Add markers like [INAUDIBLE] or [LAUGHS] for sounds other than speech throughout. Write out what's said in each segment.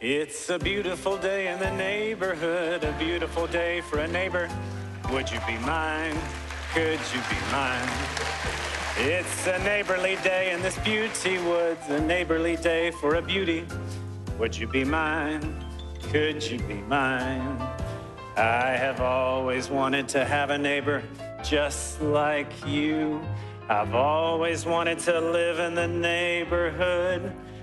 It's a beautiful day in the neighborhood, a beautiful day for a neighbor. Would you be mine? Could you be mine? It's a neighborly day in this beauty woods, a neighborly day for a beauty. Would you be mine? Could you be mine? I have always wanted to have a neighbor just like you. I've always wanted to live in the neighborhood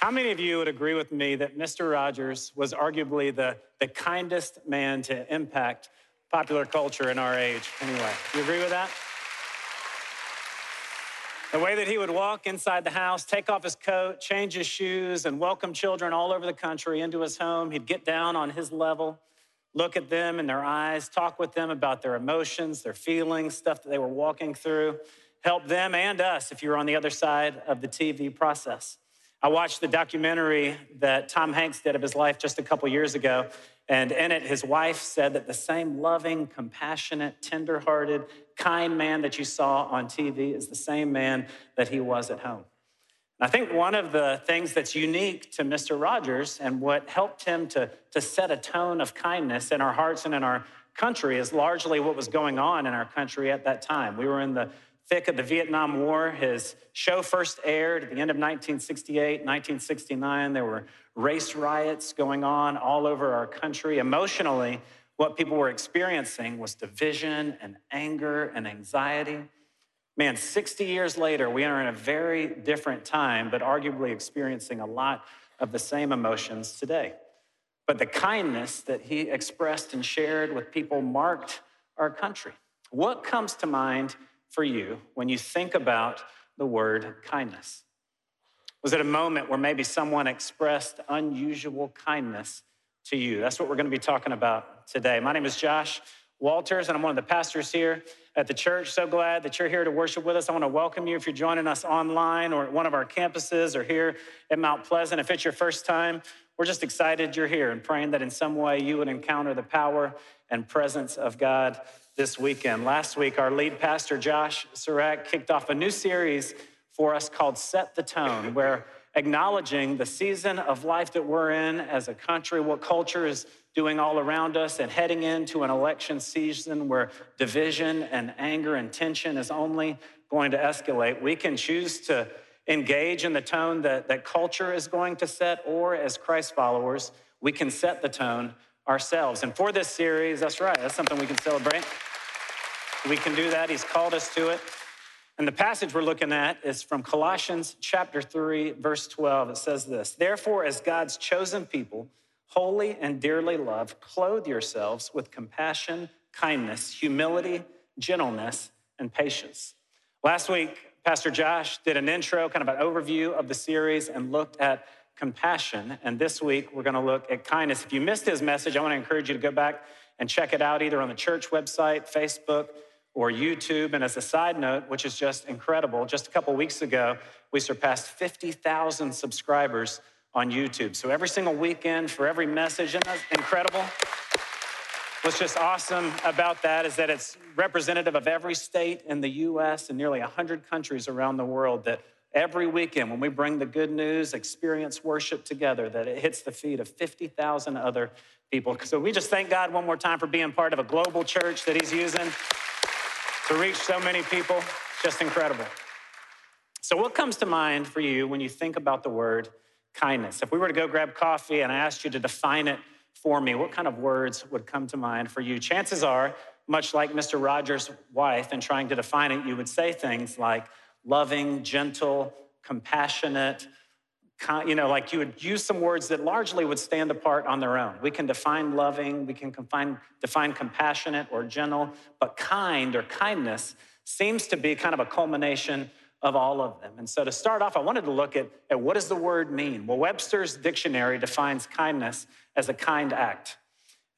How many of you would agree with me that Mr. Rogers was arguably the, the kindest man to impact popular culture in our age? Anyway, you agree with that? The way that he would walk inside the house, take off his coat, change his shoes, and welcome children all over the country into his home. He'd get down on his level, look at them in their eyes, talk with them about their emotions, their feelings, stuff that they were walking through, help them and us if you were on the other side of the TV process. I watched the documentary that Tom Hanks did of his life just a couple years ago. And in it, his wife said that the same loving, compassionate, tenderhearted, kind man that you saw on TV is the same man that he was at home. I think one of the things that's unique to Mr. Rogers and what helped him to, to set a tone of kindness in our hearts and in our country is largely what was going on in our country at that time. We were in the thick of the Vietnam War. His show first aired at the end of 1968, 1969. There were race riots going on all over our country. Emotionally, what people were experiencing was division and anger and anxiety. Man, 60 years later, we are in a very different time, but arguably experiencing a lot of the same emotions today. But the kindness that he expressed and shared with people marked our country. What comes to mind for you when you think about the word kindness? Was it a moment where maybe someone expressed unusual kindness to you? That's what we're going to be talking about today. My name is Josh Walters, and I'm one of the pastors here at the church. So glad that you're here to worship with us. I want to welcome you if you're joining us online or at one of our campuses or here at Mount Pleasant. If it's your first time, we're just excited you're here and praying that in some way you would encounter the power and presence of God this weekend. Last week, our lead pastor, Josh Surratt, kicked off a new series for us called Set the Tone, where acknowledging the season of life that we're in as a country, what culture is doing all around us, and heading into an election season where division and anger and tension is only going to escalate, we can choose to engage in the tone that, that culture is going to set, or as Christ followers, we can set the tone ourselves. And for this series, that's right, that's something we can celebrate. We can do that. He's called us to it. And the passage we're looking at is from Colossians chapter 3, verse 12. It says this Therefore, as God's chosen people, holy and dearly loved, clothe yourselves with compassion, kindness, humility, gentleness, and patience. Last week, Pastor Josh did an intro, kind of an overview of the series, and looked at compassion. And this week, we're going to look at kindness. If you missed his message, I want to encourage you to go back and check it out either on the church website, Facebook, or YouTube. And as a side note, which is just incredible, just a couple weeks ago, we surpassed 50,000 subscribers on YouTube. So every single weekend for every message, incredible. What's just awesome about that is that it's representative of every state in the US and nearly 100 countries around the world that every weekend when we bring the good news, experience worship together, that it hits the feet of 50,000 other people. So we just thank God one more time for being part of a global church that He's using to reach so many people. Just incredible. So, what comes to mind for you when you think about the word kindness? If we were to go grab coffee and I asked you to define it for me, what kind of words would come to mind for you? Chances are, much like Mr. Rogers' wife, in trying to define it, you would say things like loving, gentle, compassionate, you know, like you would use some words that largely would stand apart on their own. We can define loving, we can define, define compassionate or gentle, but kind or kindness seems to be kind of a culmination of all of them. And so to start off, I wanted to look at, at what does the word mean? Well, Webster's dictionary defines kindness as a kind act.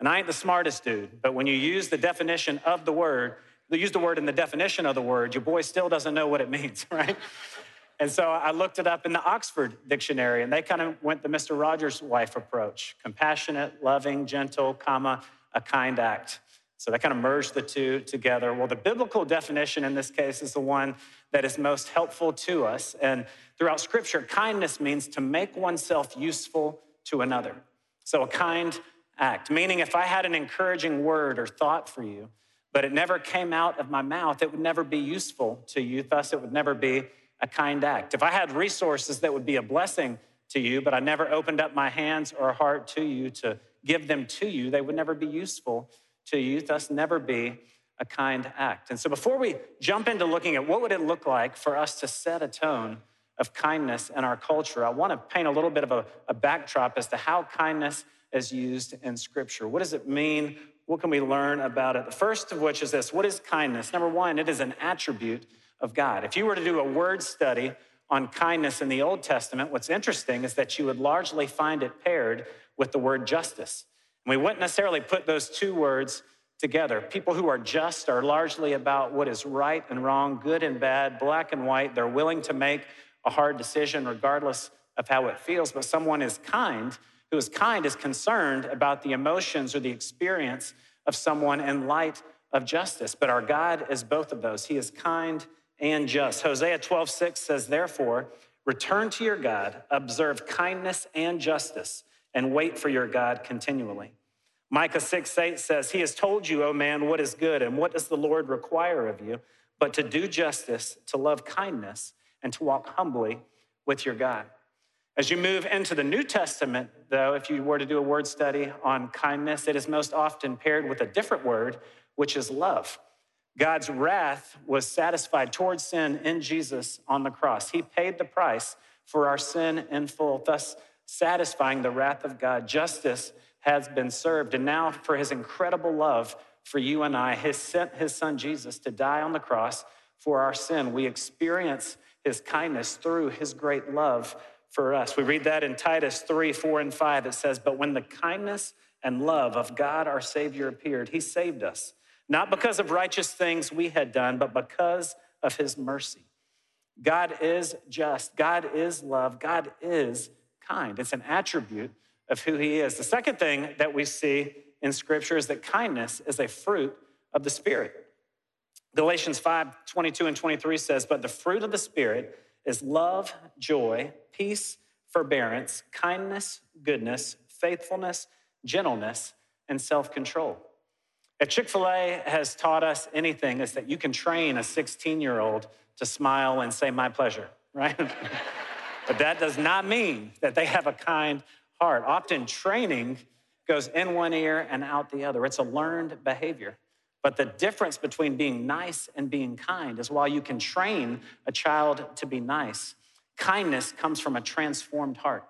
And I ain't the smartest dude, but when you use the definition of the word, you use the word in the definition of the word, your boy still doesn't know what it [LAUGHS] means, right? And so I looked it up in the Oxford Dictionary, and they kind of went the Mr. Rogers' wife approach compassionate, loving, gentle, comma, a kind act. So they kind of merged the two together. Well, the biblical definition in this case is the one that is most helpful to us. And throughout Scripture, kindness means to make oneself useful to another. So a kind act, meaning if I had an encouraging word or thought for you, but it never came out of my mouth, it would never be useful to you. Thus, it would never be a kind act. If I had resources that would be a blessing to you, but I never opened up my hands or heart to you to give them to you, they would never be useful to you, thus never be a kind act. And so before we jump into looking at what would it look like for us to set a tone of kindness in our culture, I want to paint a little bit of a, a backdrop as to how kindness is used in scripture. What does it mean? What can we learn about it? The first of which is this What is kindness? Number one, it is an attribute of God. If you were to do a word study on kindness in the Old Testament, what's interesting is that you would largely find it paired with the word justice. And we wouldn't necessarily put those two words together. People who are just are largely about what is right and wrong, good and bad, black and white. They're willing to make a hard decision regardless of how it feels. But someone is kind, who is kind, is concerned about the emotions or the experience of someone in light of justice. But our God is both of those. He is kind and just. Hosea 12, 6 says, Therefore, return to your God, observe kindness and justice, and wait for your God continually. Micah 6, 8 says, He has told you, O man, what is good, and what does the Lord require of you, but to do justice, to love kindness, and to walk humbly with your God. As you move into the New Testament, though, if you were to do a word study on kindness, it is most often paired with a different word, which is love. God's wrath was satisfied towards sin in Jesus on the cross. He paid the price for our sin in full, thus satisfying the wrath of God. Justice has been served. And now, for his incredible love for you and I, he sent his son Jesus to die on the cross for our sin. We experience his kindness through his great love for us. We read that in Titus 3 4 and 5. It says, But when the kindness and love of God our Savior appeared, he saved us not because of righteous things we had done, but because of his mercy. God is just, God is love, God is kind. It's an attribute of who he is. The second thing that we see in scripture is that kindness is a fruit of the Spirit. Galatians 5 22 and 23 says, But the fruit of the Spirit is love, joy, peace, forbearance, kindness, goodness, faithfulness, gentleness, and self control. If Chick fil A has taught us anything, is that you can train a 16 year old to smile and say, My pleasure, [LAUGHS] right? but that does not mean that they have a kind heart. Often training goes in one ear and out the other, it's a learned behavior. But the difference between being nice and being kind is while you can train a child to be nice, kindness comes from a transformed heart.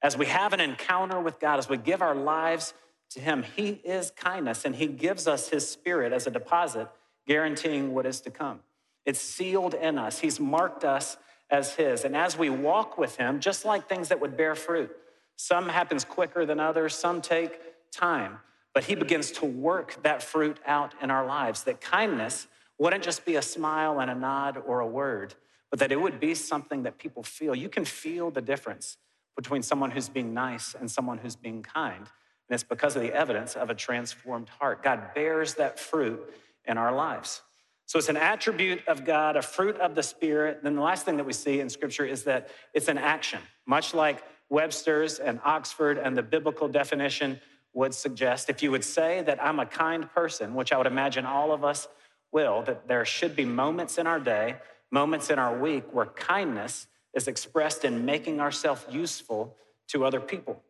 As we have an encounter with God, as we give our lives to him. He is kindness, and he gives us his spirit as a deposit, guaranteeing what is to come. It's sealed in us. He's marked us as his. And as we walk with him, just like things that would bear fruit, some happens quicker than others, some take time, but he begins to work that fruit out in our lives. That kindness wouldn't just be a smile and a nod or a word, but that it would be something that people feel. You can feel the difference between someone who's being nice and someone who's being kind. And it's because of the evidence of a transformed heart. God bears that fruit in our lives. So it's an attribute of God, a fruit of the Spirit. Then the last thing that we see in Scripture is that it's an action, much like Webster's and Oxford and the biblical definition would suggest. If you would say that I'm a kind person, which I would imagine all of us will, that there should be moments in our day, moments in our week where kindness is expressed in making ourselves useful to other people.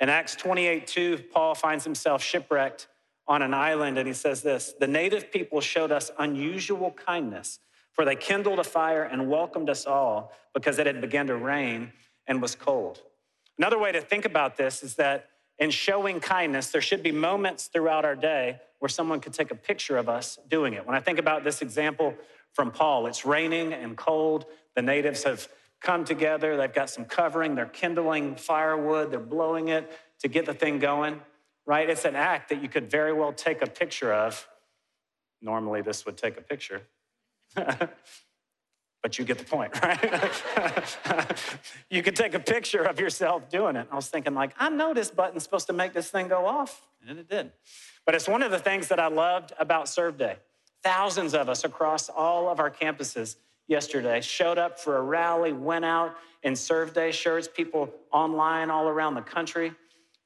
In Acts 28 2, Paul finds himself shipwrecked on an island, and he says this The native people showed us unusual kindness, for they kindled a fire and welcomed us all because it had begun to rain and was cold. Another way to think about this is that in showing kindness, there should be moments throughout our day where someone could take a picture of us doing it. When I think about this example from Paul, it's raining and cold. The natives have come together, they've got some covering, they're kindling firewood, they're blowing it to get the thing going, right? It's an act that you could very well take a picture of. Normally, this would take a picture. [LAUGHS] but you get the point, [LAUGHS] right? [LAUGHS] you could take a picture of yourself doing it. I was thinking, like, I know this button's supposed to make this thing go off, and it did. But it's one of the things that I loved about Serve Day. Thousands of us across all of our campuses yesterday showed up for a rally, went out in Serve Day shirts, people online all around the country.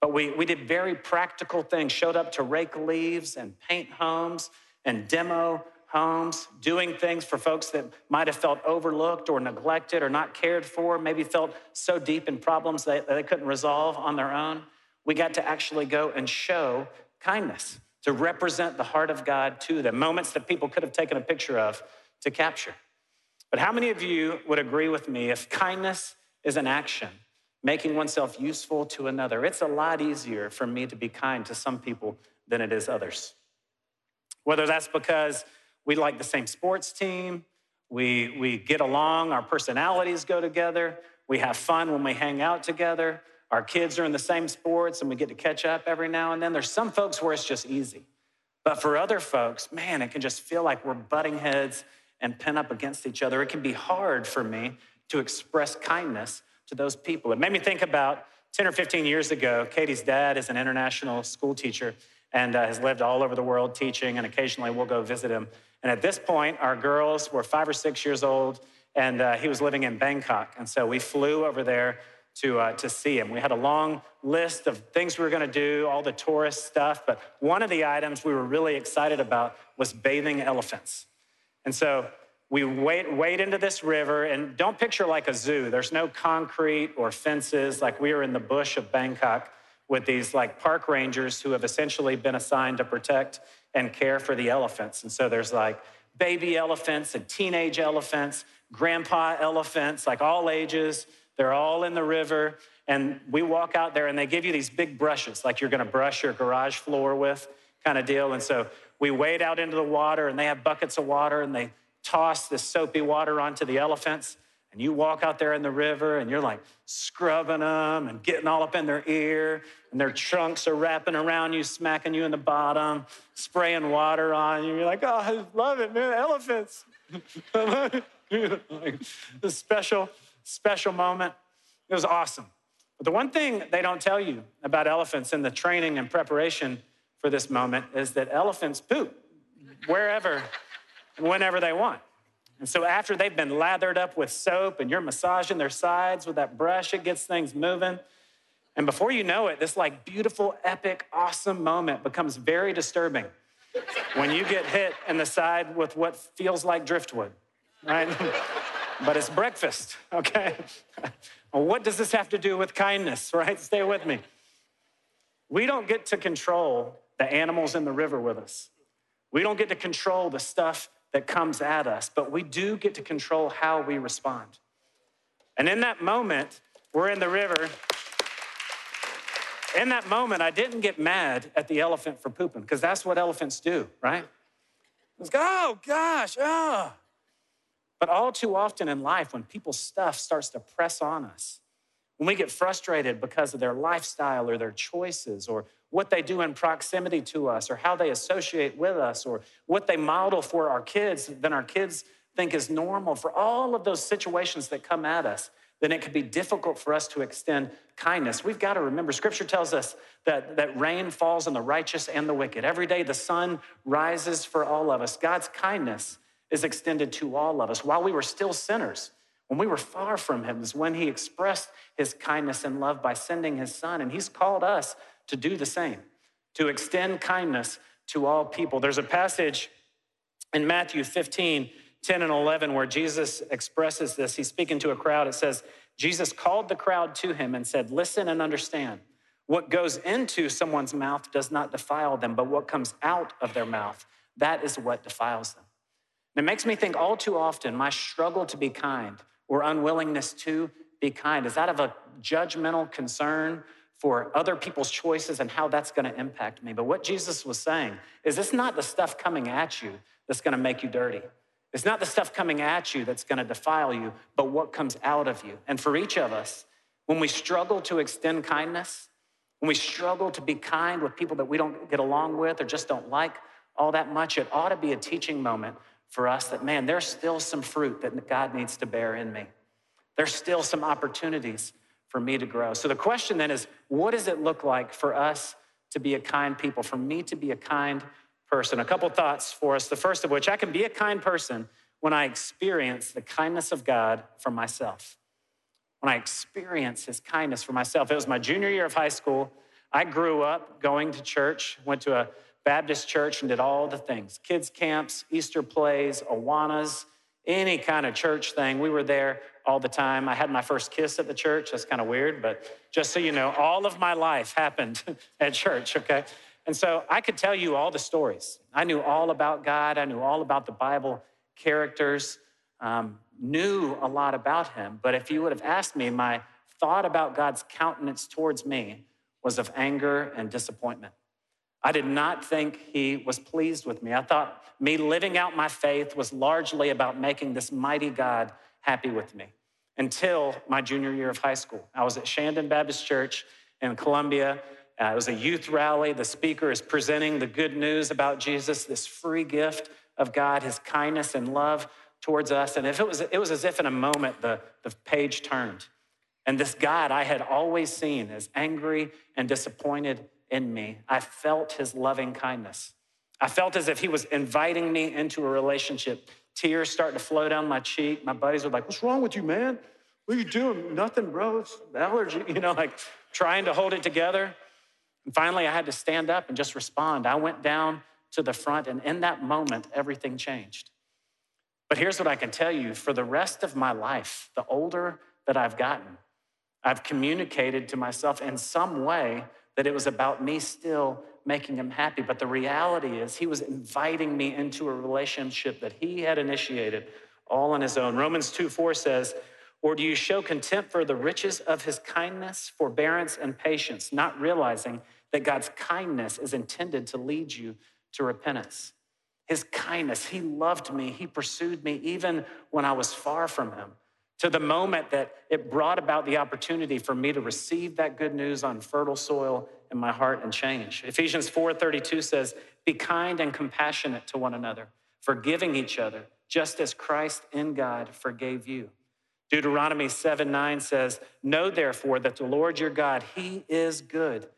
But we, we did very practical things, showed up to rake leaves and paint homes and demo homes, doing things for folks that might have felt overlooked or neglected or not cared for, maybe felt so deep in problems that they couldn't resolve on their own. We got to actually go and show kindness to represent the heart of God to them, moments that people could have taken a picture of to capture. But how many of you would agree with me if kindness is an action, making oneself useful to another? It's a lot easier for me to be kind to some people than it is others. Whether that's because we like the same sports team. We, we get along. Our personalities go together. We have fun when we hang out together. Our kids are in the same sports and we get to catch up every now and then. There's some folks where it's just easy. But for other folks, man, it can just feel like we're butting heads and pin up against each other. It can be hard for me to express kindness to those people. It made me think about 10 or 15 years ago, Katie's dad is an international school teacher and uh, has lived all over the world teaching, and occasionally we'll go visit him. And at this point, our girls were five or six years old, and uh, he was living in Bangkok. And so we flew over there to, uh, to see him. We had a long list of things we were going to do, all the tourist stuff, but one of the items we were really excited about was bathing elephants. And so we wade, wade into this river, and don't picture like a zoo. There's no concrete or fences, like we are in the bush of Bangkok with these like park rangers who have essentially been assigned to protect and care for the elephants. And so there's like baby elephants and teenage elephants, grandpa elephants, like all ages. They're all in the river. And we walk out there and they give you these big brushes, like you're gonna brush your garage floor with, kind of deal. And so we wade out into the water and they have buckets of water and they toss this soapy water onto the elephants. And you walk out there in the river and you're like scrubbing them and getting all up in their ear, and their trunks are wrapping around you, smacking you in the bottom, spraying water on you. You're like, oh, I love it, man, elephants. [LAUGHS] this special, special moment. It was awesome. But the one thing they don't tell you about elephants in the training and preparation for this moment is that elephants poop wherever and whenever they want. And so after they've been lathered up with soap and you're massaging their sides with that brush, it gets things moving. And before you know it, this like beautiful, epic, awesome moment becomes very disturbing when you get hit in the side with what feels like driftwood, right? [LAUGHS] but it's breakfast, okay? [LAUGHS] what does this have to do with kindness, [LAUGHS] right? Stay with me. We don't get to control the animals in the river with us. We don't get to control the stuff that comes at us, but we do get to control how we respond. And in that moment, we're in the river. In that moment, I didn't get mad at the elephant for pooping, because that's what elephants do, right? It's oh gosh, oh. But all too often in life, when people's stuff starts to press on us, when we get frustrated because of their lifestyle or their choices or what they do in proximity to us or how they associate with us or what they model for our kids, then our kids think is normal. For all of those situations that come at us, then it can be difficult for us to extend kindness. We've got to remember, scripture tells us that, that rain falls on the righteous and the wicked. Every day the sun rises for all of us. God's kindness is extended to all of us. While we were still sinners, when we were far from him, is when he expressed his kindness and love by sending his son. And he's called us to do the same, to extend kindness to all people. There's a passage in Matthew 15, 10 and 11 where Jesus expresses this. He's speaking to a crowd. It says, Jesus called the crowd to him and said, Listen and understand. What goes into someone's mouth does not defile them, but what comes out of their mouth, that is what defiles them. And it makes me think all too often my struggle to be kind or unwillingness to be kind is out of a judgmental concern for other people's choices and how that's going to impact me. But what Jesus was saying is it's not the stuff coming at you that's going to make you dirty. It's not the stuff coming at you that's going to defile you, but what comes out of you. And for each of us, when we struggle to extend kindness, when we struggle to be kind with people that we don't get along with or just don't like all that much, it ought to be a teaching moment for us that, man, there's still some fruit that God needs to bear in me. There's still some opportunities for me to grow. So the question then is what does it look like for us to be a kind people, for me to be a kind person. A couple thoughts for us. The first of which, I can be a kind person when I experience the kindness of God for myself. When I experience his kindness for myself. It was my junior year of high school. I grew up going to church, went to a Baptist church and did all the things kids' camps, Easter plays, Awanas, any kind of church thing. We were there all the time. I had my first kiss at the church. That's kind of weird, but just so you know, all of my life happened [LAUGHS] at church, okay? And so I could tell you all the stories. I knew all about God, I knew all about the Bible characters, um, knew a lot about Him. But if you would have asked me, my thought about God's countenance towards me was of anger and disappointment. I did not think He was pleased with me. I thought me living out my faith was largely about making this mighty God happy with me until my junior year of high school. I was at Shandon Baptist Church in Columbia uh, it was a youth rally. The speaker is presenting the good news about Jesus, this free gift of God, his kindness and love towards us. And if it was, it was as if in a moment the, the page turned. And this God I had always seen as angry and disappointed in me, I felt his loving kindness. I felt as if he was inviting me into a relationship. Tears starting to flow down my cheek. My buddies were like, What's wrong with you, man? What are you doing? Nothing, bro. It's allergy, [LAUGHS] you know, like trying to hold it together. And finally, I had to stand up and just respond. I went down to the front, and in that moment, everything changed. But here's what I can tell you for the rest of my life, the older that I've gotten, I've communicated to myself in some way that it was about me still making him happy. But the reality is, he was inviting me into a relationship that he had initiated all on his own. Romans 2 4 says, Or do you show contempt for the riches of his kindness, forbearance, and patience, not realizing that God's kindness is intended to lead you to repentance. His kindness, He loved me, He pursued me even when I was far from Him, to the moment that it brought about the opportunity for me to receive that good news on fertile soil in my heart and change. Ephesians 4:32 says, "Be kind and compassionate to one another, forgiving each other, just as Christ in God forgave you." Deuteronomy 7 9 says, Know therefore that the Lord your God, He is good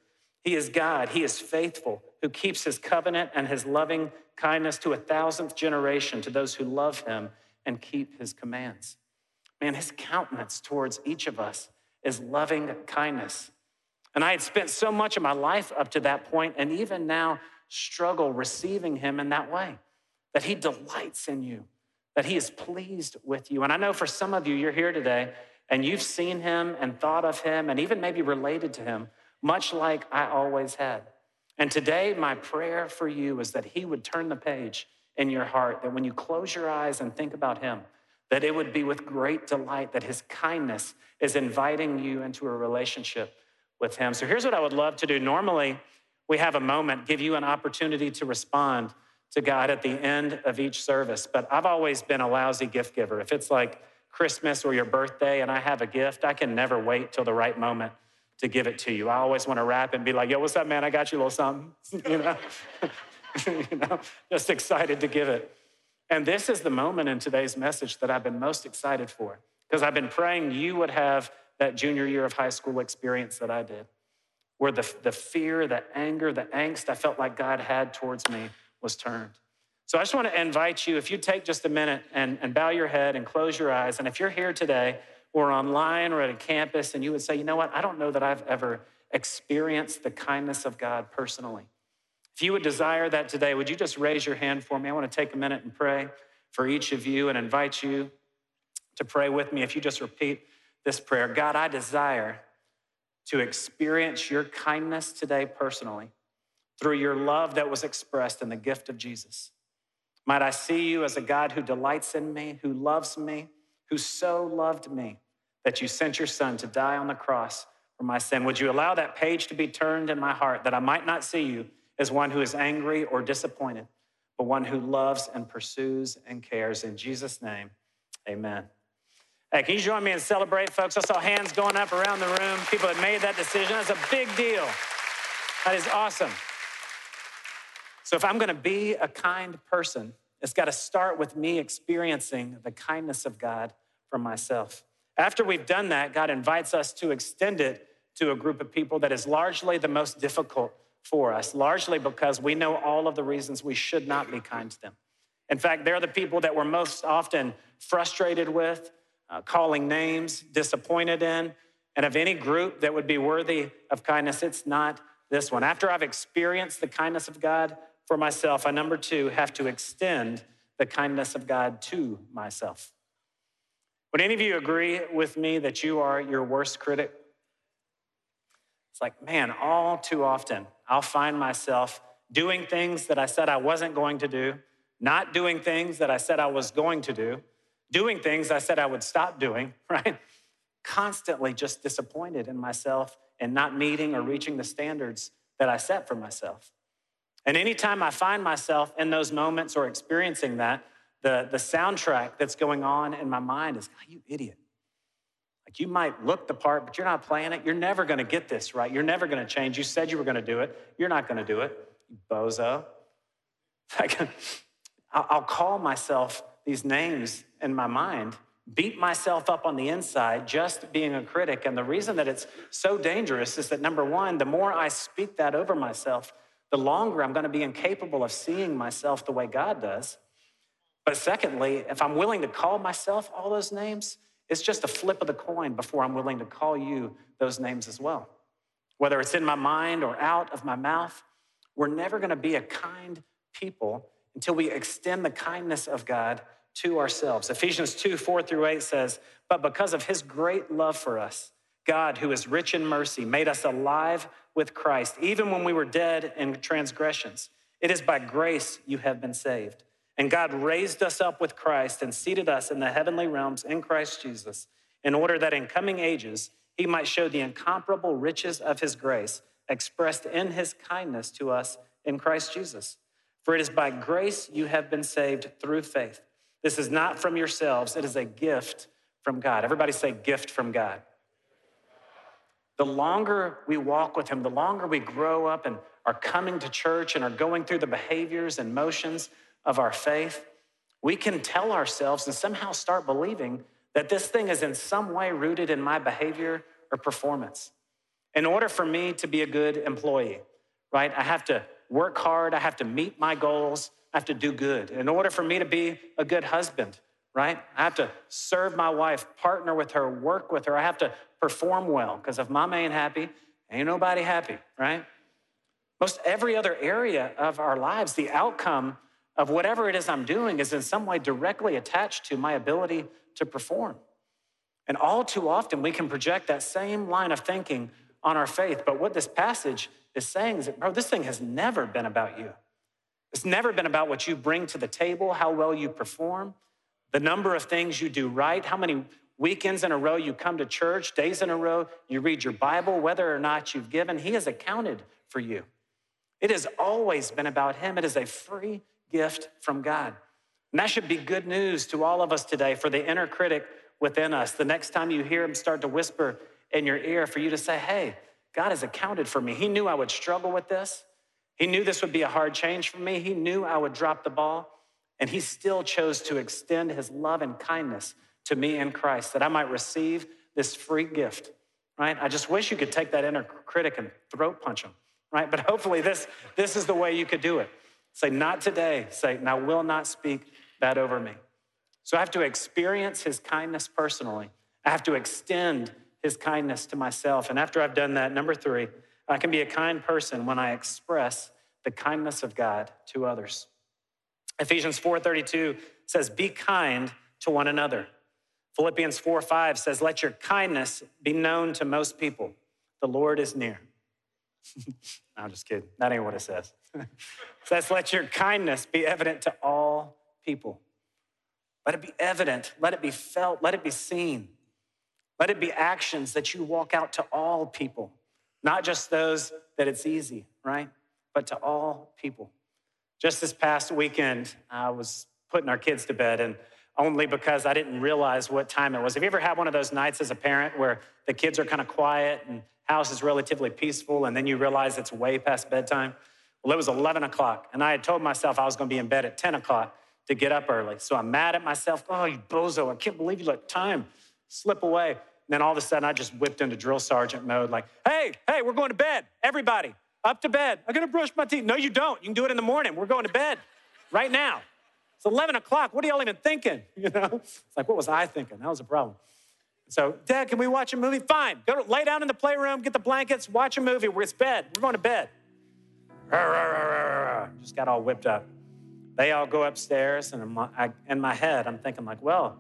he is God. He is faithful, who keeps his covenant and his loving kindness to a thousandth generation to those who love him and keep his commands. Man, his countenance towards each of us is loving kindness. And I had spent so much of my life up to that point, and even now struggle receiving him in that way that he delights in you, that he is pleased with you. And I know for some of you, you're here today and you've seen him and thought of him and even maybe related to him much like I always had. And today, my prayer for you is that He would turn the page in your heart, that when you close your eyes and think about Him, that it would be with great delight that His kindness is inviting you into a relationship with Him. So here's what I would love to do. Normally, we have a moment, give you an opportunity to respond to God at the end of each service. But I've always been a lousy gift giver. If it's like Christmas or your birthday and I have a gift, I can never wait till the right moment to give it to you. I always want to rap and be like, yo, what's up, man? I got you a little something. [LAUGHS] you know? [LAUGHS] you know, just excited to give it. And this is the moment in today's message that I've been most excited for because I've been praying you would have that junior year of high school experience that I did, where the, the fear, the anger, the angst I felt like God had towards me was turned. So I just want to invite you, if you take just a minute and, and bow your head and close your eyes, and if you're here today or online or at a campus and you would say, you know what, I don't know that I've ever experienced the kindness of God personally. If you would desire that today, would you just raise your hand for me? I want to take a minute and pray for each of you and invite you to pray with me. If you just repeat this prayer God, I desire to experience your kindness today personally through your love that was expressed in the gift of Jesus. Might I see you as a God who delights in me, who loves me, who so loved me that you sent your son to die on the cross for my sin. Would you allow that page to be turned in my heart that I might not see you as one who is angry or disappointed, but one who loves and pursues and cares? In Jesus' name, amen. Hey, can you join me and celebrate, folks? I saw hands going up around the room. People had made that decision. That's a big deal. That is awesome. So, if I'm going to be a kind person, it's got to start with me experiencing the kindness of God for myself. After we've done that, God invites us to extend it to a group of people that is largely the most difficult for us, largely because we know all of the reasons we should not be kind to them. In fact, they're the people that we're most often frustrated with, uh, calling names, disappointed in. And of any group that would be worthy of kindness, it's not this one. After I've experienced the kindness of God for myself, I, number two, have to extend the kindness of God to myself. Would any of you agree with me that you are your worst critic? It's like, man, all too often, I'll find myself doing things that I said I wasn't going to do, not doing things that I said I was going to do, doing things I said I would stop doing, [LAUGHS] right? Constantly just disappointed in myself and not meeting or reaching the standards that I set for myself. And anytime I find myself in those moments or experiencing that, the, the soundtrack that's going on in my mind is, you idiot. Like you might look the part, but you're not playing it. You're never going to get this right. You're never going to change. You said you were going to do it. You're not going to do it, you bozo. [LAUGHS] I'll call myself these names in my mind, beat myself up on the inside just being a critic. And the reason that it's so dangerous is that number one, the more I speak that over myself, the longer I'm going to be incapable of seeing myself the way God does. But secondly, if I'm willing to call myself all those names, it's just a flip of the coin before I'm willing to call you those names as well. Whether it's in my mind or out of my mouth, we're never going to be a kind people until we extend the kindness of God to ourselves. Ephesians 2 4 through 8 says, But because of his great love for us, God, who is rich in mercy, made us alive with Christ, even when we were dead in transgressions. It is by grace you have been saved. And God raised us up with Christ and seated us in the heavenly realms in Christ Jesus, in order that in coming ages he might show the incomparable riches of his grace expressed in his kindness to us in Christ Jesus. For it is by grace you have been saved through faith. This is not from yourselves, it is a gift from God. Everybody say, gift from God. The longer we walk with him, the longer we grow up and are coming to church and are going through the behaviors and motions of our faith, we can tell ourselves and somehow start believing that this thing is in some way rooted in my behavior or performance. In order for me to be a good employee, right, I have to work hard, I have to meet my goals, I have to do good. In order for me to be a good husband, right, I have to serve my wife, partner with her, work with her, I have to perform well, because if mama ain't happy, ain't nobody happy, right? Most every other area of our lives, the outcome of whatever it is I'm doing is in some way directly attached to my ability to perform. And all too often, we can project that same line of thinking on our faith. But what this passage is saying is that, bro, this thing has never been about you. It's never been about what you bring to the table, how well you perform, the number of things you do right, how many weekends in a row you come to church, days in a row you read your Bible, whether or not you've given. He has accounted for you. It has always been about Him. It is a free gift from God. And that should be good news to all of us today for the inner critic within us. The next time you hear him start to whisper in your ear, for you to say, Hey, God has accounted for me. He knew I would struggle with this. He knew this would be a hard change for me. He knew I would drop the ball. And he still chose to extend his love and kindness to me in Christ that I might receive this free gift, right? I just wish you could take that inner critic and throat punch him, right? But hopefully, this, this is the way you could do it. Say, not today, Satan. I will not speak that over me. So I have to experience his kindness personally. I have to extend his kindness to myself. And after I've done that, number three, I can be a kind person when I express the kindness of God to others. Ephesians 4:32 says, "Be kind to one another." Philippians 4 5 says, Let your kindness be known to most people. the Lord is near. [LAUGHS] I'm just kidding. That ain't what it says. [LAUGHS] says, let your kindness be evident to all people. Let it be evident. Let it be felt. Let it be seen. Let it be actions that you walk out to all people, not just those that it's easy, right? But to all people. Just this past weekend, I was putting our kids to bed, and only because I didn't realize what time it was. Have you ever had one of those nights as a parent where the kids are kind of quiet and house is relatively peaceful, and then you realize it's way past bedtime? Well, it was 11 o'clock, and I had told myself I was going to be in bed at 10 o'clock to get up early. So I'm mad at myself. Oh, you bozo, I can't believe you let time slip away. And then all of a sudden, I just whipped into drill sergeant mode, like, hey, hey, we're going to bed. Everybody, up to bed. I'm going to brush my teeth. No, you don't. You can do it in the morning. We're going to bed right now. It's 11 o'clock. What are y'all even thinking? [LAUGHS] You know? It's like, what was I thinking? That was a problem. So, Dad, can we watch a movie? Fine. Go to, lay down in the playroom, get the blankets, watch a movie. We're, it's bed. We're going to bed. Just got all whipped up. They all go upstairs, and I, in my head, I'm thinking, like, well,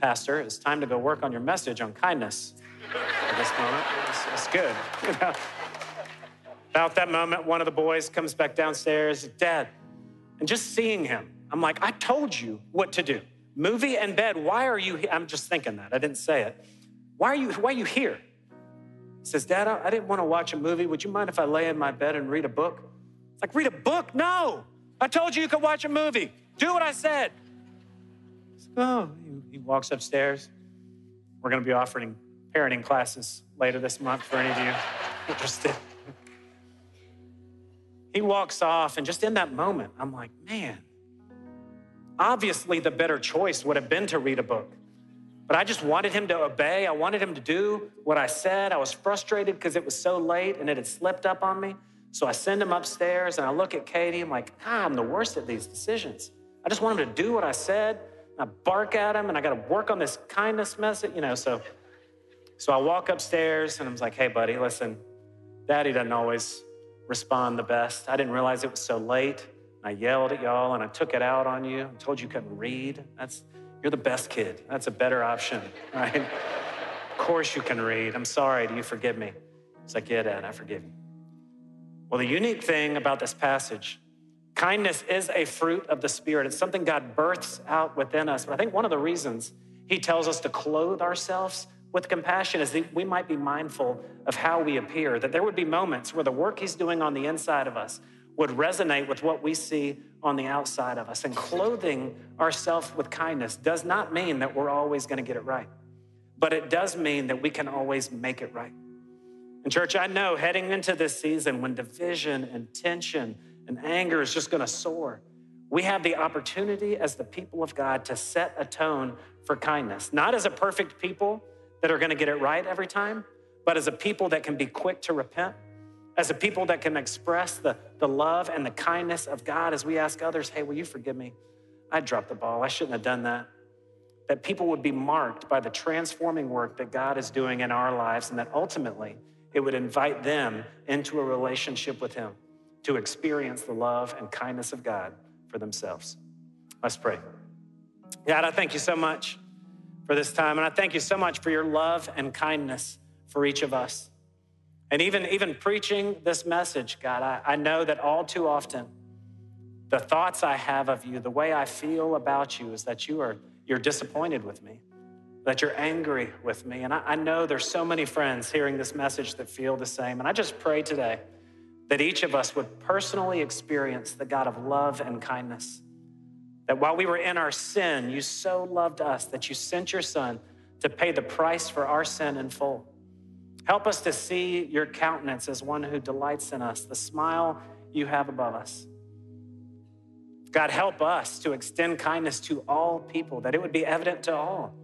Pastor, it's time to go work on your message on kindness. At this moment, it's, it's good. [LAUGHS] About that moment, one of the boys comes back downstairs, Dad, and just seeing him, I'm like, I told you what to do. Movie and bed, why are you here? I'm just thinking that. I didn't say it. Why are you, why are you here? He says, Dad, I didn't want to watch a movie. Would you mind if I lay in my bed and read a book? Like, read a book? No. I told you you could watch a movie. Do what I said. Oh, he walks upstairs. We're going to be offering parenting classes later this month for any of you interested. He walks off, and just in that moment, I'm like, man, obviously the better choice would have been to read a book. But I just wanted him to obey. I wanted him to do what I said. I was frustrated because it was so late and it had slipped up on me. So I send him upstairs and I look at Katie. I'm like, ah, I'm the worst at these decisions. I just want him to do what I said. I bark at him and I got to work on this kindness message, you know. So, so I walk upstairs and I'm like, hey, buddy, listen, daddy doesn't always respond the best. I didn't realize it was so late. I yelled at y'all and I took it out on you. I told you couldn't read. That's you're the best kid. That's a better option, right? of course you can read. I'm sorry. Do you forgive me? It's like, yeah, Dad, I forgive you. Well, the unique thing about this passage, kindness is a fruit of the Spirit. It's something God births out within us. But I think one of the reasons He tells us to clothe ourselves with compassion is that we might be mindful of how we appear, that there would be moments where the work He's doing on the inside of us would resonate with what we see on the outside of us. And clothing ourselves with kindness does not mean that we're always going to get it right, but it does mean that we can always make it right. And, church, I know heading into this season when division and tension and anger is just to soar, we have the opportunity as the people of God to set a tone for kindness, not as a perfect people that are to get it right every time, but as a people that can be quick to repent, as a people that can express the, the love and the kindness of God as we ask others, hey, will you forgive me? I dropped the ball. I shouldn't have done that. That people would be marked by the transforming work that God is doing in our lives, and that ultimately it would invite them into a relationship with Him to experience the love and kindness of God for themselves. Let's pray. God, I thank you so much for this time. And I thank you so much for your love and kindness for each of us. And even, even preaching this message, God, I, I know that all too often, the thoughts I have of you, the way I feel about you is that you are you're disappointed with me, that you're angry with me. And I, I know there's so many friends hearing this message that feel the same. And I just pray today that each of us would personally experience the God of love and kindness that while we were in our sin, you so loved us that you sent your son to pay the price for our sin in full. Help us to see your countenance as one who delights in us, the smile you have above us. God, help us to extend kindness to all people, that it would be evident to all,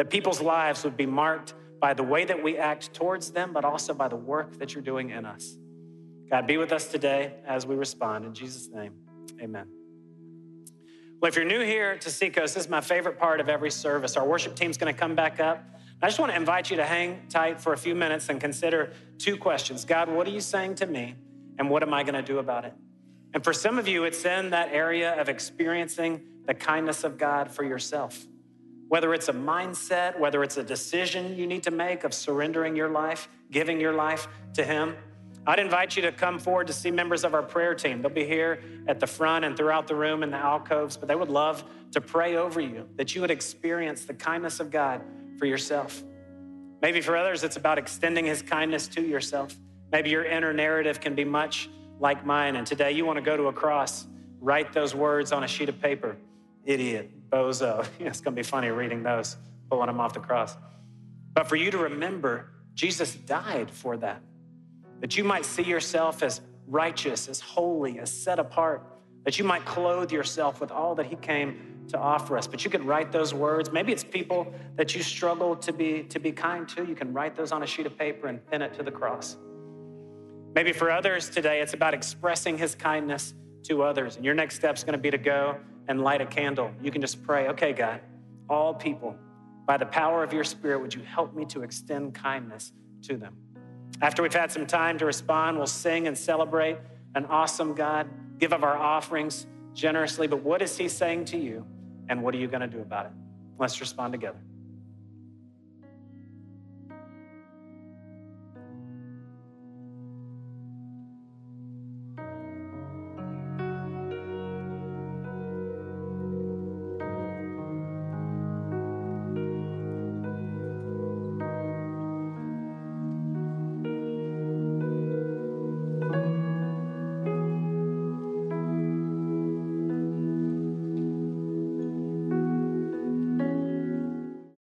that people's lives would be marked by the way that we act towards them, but also by the work that you're doing in us. God, be with us today as we respond. In Jesus' name, amen. Well, if you're new here to Seacoast, this is my favorite part of every service. Our worship team's to come back up. I just want to invite you to hang tight for a few minutes and consider two questions God, what are you saying to me? And what am I to do about it? And for some of you, it's in that area of experiencing the kindness of God for yourself. Whether it's a mindset, whether it's a decision you need to make of surrendering your life, giving your life to Him, I'd invite you to come forward to see members of our prayer team. They'll be here at the front and throughout the room in the alcoves, but they would love to pray over you that you would experience the kindness of God for yourself. Maybe for others, it's about extending His kindness to yourself. Maybe your inner narrative can be much like mine, and today you want to go to a cross, write those words on a sheet of paper idiot, bozo. [LAUGHS] it's going to be funny reading those, pulling them off the cross. But for you to remember, Jesus died for that, that you might see yourself as righteous, as holy, as set apart, that you might clothe yourself with all that He came to offer us. But you could write those words. Maybe it's people that you struggle to be, to be kind to. You can write those on a sheet of paper and pin it to the cross. Maybe for others today, it's about expressing His kindness to others. And your next step is going to be to go and light a candle. You can just pray, okay, God, all people, by the power of your Spirit, would you help me to extend kindness to them? After we've had some time to respond, we'll sing and celebrate an awesome God, give of our offerings generously. But what is He saying to you, and what are you going to do about it? Let's respond together.